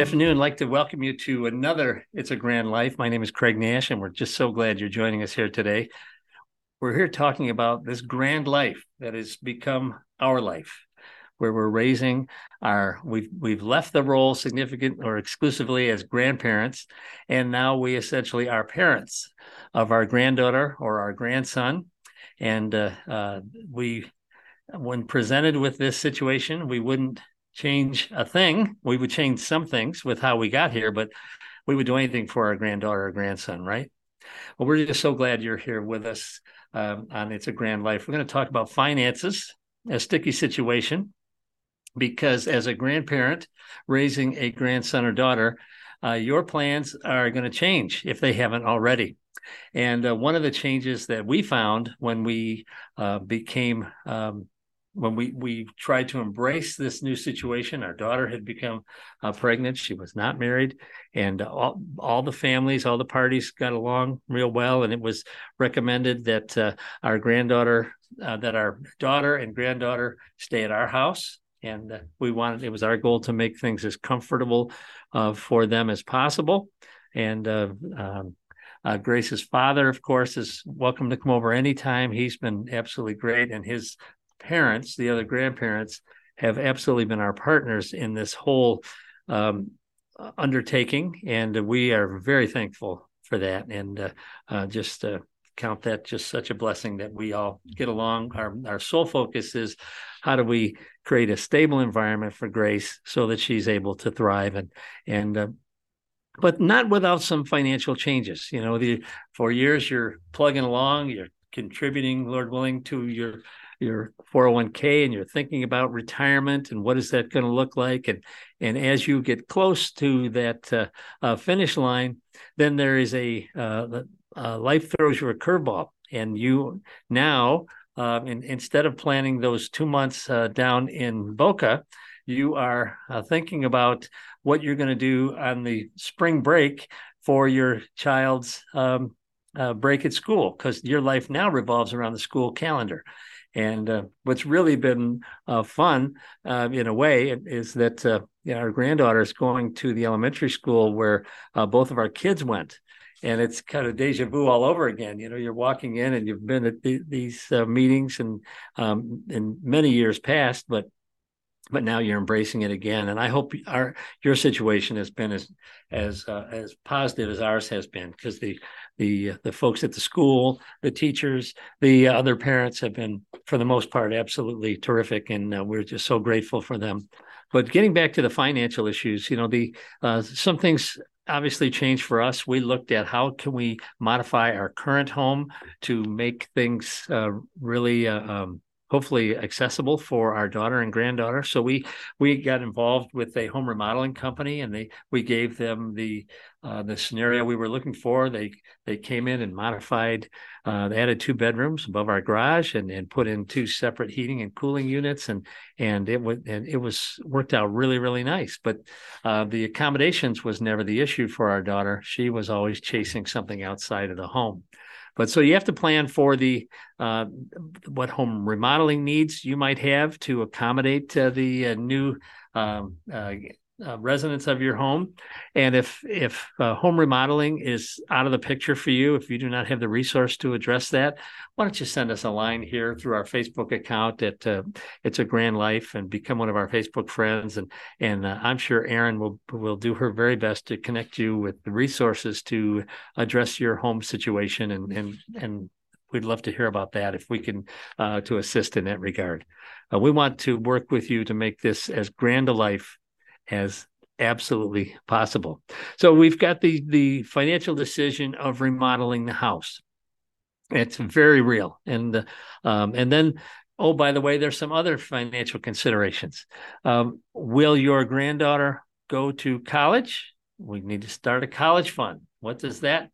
afternoon. I'd like to welcome you to another It's a Grand Life. My name is Craig Nash, and we're just so glad you're joining us here today. We're here talking about this grand life that has become our life, where we're raising our we've we've left the role significant or exclusively as grandparents, and now we essentially are parents of our granddaughter or our grandson. And uh, uh, we, when presented with this situation, we wouldn't change a thing. We would change some things with how we got here, but we would do anything for our granddaughter or grandson, right? Well, we're just so glad you're here with us um, on It's a Grand Life. We're going to talk about finances, a sticky situation, because as a grandparent raising a grandson or daughter, uh, your plans are going to change if they haven't already. And uh, one of the changes that we found when we uh, became um, when we we tried to embrace this new situation our daughter had become uh, pregnant. She was not married. And all, all the families all the parties got along real well. And it was recommended that uh, our granddaughter uh, that our daughter and granddaughter stay at our house. And uh, we wanted it was our goal to make things as comfortable uh, for them as possible. And uh, um, uh, Grace's father, of course, is welcome to come over anytime. He's been absolutely great, and his parents, the other grandparents, have absolutely been our partners in this whole um, undertaking, and we are very thankful for that. And uh, uh, just uh, count that just such a blessing that we all get along. Our our sole focus is how do we create a stable environment for Grace so that she's able to thrive and and uh, but not without some financial changes. You know, the for years you're plugging along, you're contributing, Lord willing, to your your 401k and you're thinking about retirement and what is that going to look like and and as you get close to that uh, uh, finish line then there is a uh, life throws you a curveball and you now um, in, instead of planning those two months uh, down in boca you are uh, thinking about what you're going to do on the spring break for your child's um, uh, break at school because your life now revolves around the school calendar. And uh, what's really been uh, fun, uh, in a way, is that uh, you know, our granddaughter is going to the elementary school where uh, both of our kids went, and it's kind of deja vu all over again. You know, you're walking in and you've been at the, these uh, meetings and um, in many years past, but but now you're embracing it again. And I hope our your situation has been as as uh, as positive as ours has been because the the the folks at the school, the teachers, the other parents have been for the most part absolutely terrific, and uh, we're just so grateful for them. But getting back to the financial issues, you know, the uh, some things obviously changed for us. We looked at how can we modify our current home to make things uh, really uh, um, hopefully accessible for our daughter and granddaughter. So we we got involved with a home remodeling company, and they we gave them the uh, the scenario we were looking for. They they came in and modified. Uh, they added two bedrooms above our garage and, and put in two separate heating and cooling units, and and it was and it was worked out really really nice. But uh, the accommodations was never the issue for our daughter. She was always chasing something outside of the home. But so you have to plan for the uh, what home remodeling needs you might have to accommodate uh, the uh, new um, uh, residents of your home. And if if uh, home remodeling is out of the picture for you, if you do not have the resource to address that, why don't you send us a line here through our Facebook account at uh, It's a Grand Life and become one of our Facebook friends. And and uh, I'm sure Erin will will do her very best to connect you with the resources to address your home situation and and and we'd love to hear about that if we can uh, to assist in that regard. Uh, we want to work with you to make this as grand a life as absolutely possible. So we've got the the financial decision of remodeling the house. It's very real, and um, and then oh by the way, there's some other financial considerations. Um, will your granddaughter go to college? We need to start a college fund. What does that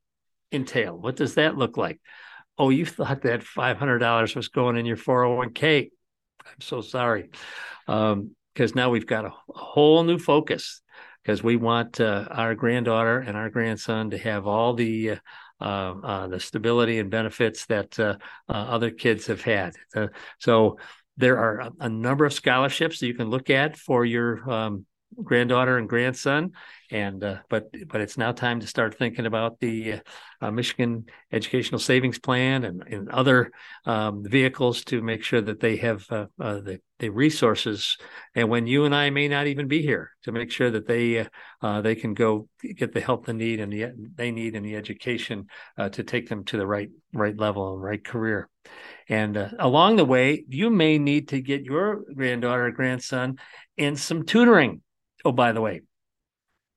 entail? What does that look like? Oh, you thought that five hundred dollars was going in your 401k. I'm so sorry. Um, because now we've got a, whole new focus because we want uh, our granddaughter and our grandson to have all the uh, uh, the stability and benefits that uh, uh, other kids have had. So there are a, a, number of scholarships that you can look at for your um, granddaughter and grandson, and uh, but but it's now time to start thinking about the uh, Michigan Educational Savings Plan and, and other um, vehicles to make sure that they have uh, the the resources, and when you and I may not even be here, to make sure that they uh, they can go get the help they need and the they need and the education to take them to the right right level and right career. And uh, along the way, you may need to get your granddaughter or grandson in some tutoring. Oh, by the way,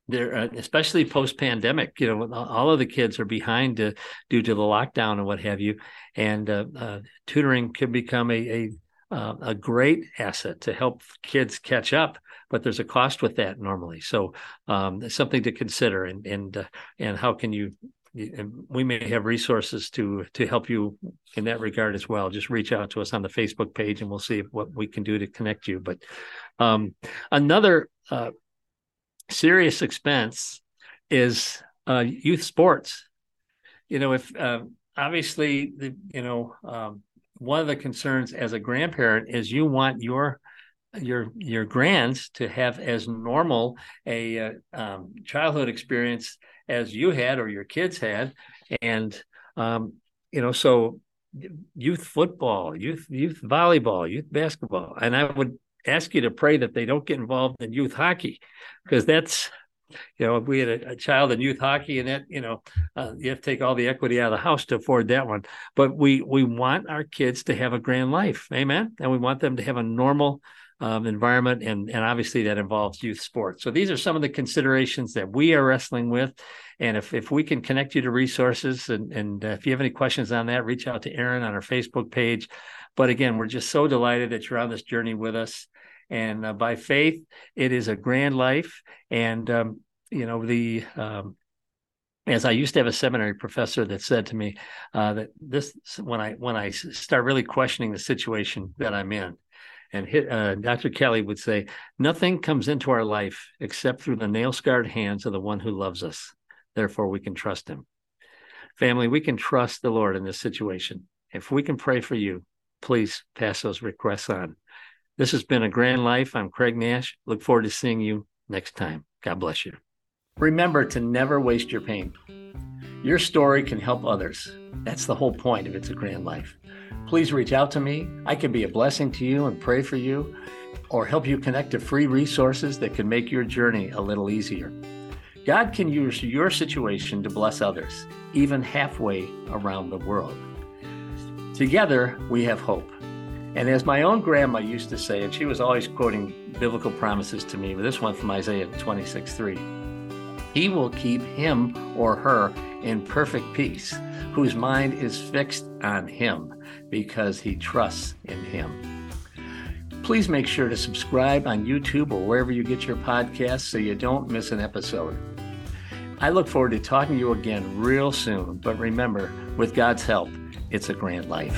there, uh, especially post pandemic, you know, all of the kids are behind due to the lockdown and what have you. And uh, uh, tutoring can become a, a uh, a great asset to help kids catch up, but there's a cost with that normally. So um, something to consider, and and uh, and how can you we may have resources to to help you in that regard as well. Just reach out to us on the Facebook page, and we'll see what we can do to connect you. But um, another uh, serious expense is uh, youth sports. You know, if uh, obviously the you know um, one of the concerns as a grandparent is you want your your your grands to have as normal a uh, um, childhood experience as you had or your kids had. And um, you know so youth football youth youth volleyball youth basketball. And i would ask you to pray that they don't get involved in youth hockey because that's you know, if we had a, a, child in youth hockey and that, you know, uh, you have to take all the equity out of the house to afford that one. But we we want our kids to have a grand life, amen, and we want them to have a normal um, environment, and and obviously that involves youth sports. So these are some of the considerations that we are wrestling with, and if if we can connect you to resources, and and uh, if you have any questions on that, reach out to Erin on our Facebook page. But again, we're just so delighted that you're on this journey with us, and uh, by faith, it is a grand life, and um, you know the um, as I used to have a seminary professor that said to me uh, that this when I when I start really questioning the situation that I'm in, and hit, uh, Dr. Kelly would say, Nothing comes into our life except through the nail scarred hands of the one who loves us. Therefore, we can trust him. Family, we can trust the Lord in this situation. If we can pray for you, please pass those requests on. This has been a grand life. I'm Craig Nash. Look forward to seeing you next time. God bless you. Remember to never waste your pain. Your story can help others. That's the whole point of It's a Grand Life please reach out to me. I can be a blessing to you and pray for you or help you connect to free resources that can make your journey a little easier. God can use your situation to bless others, even halfway around the world. Together, we have hope. And as my own grandma used to say, and she was always quoting biblical promises to me, but this one from Isaiah 26 3 He will keep him or her in perfect peace, whose mind is fixed on him because he trusts in him. Please make sure to subscribe on YouTube or wherever you get your podcasts so you don't miss an episode. I look forward to talking to you again real soon, but remember, with God's help, it's a grand life.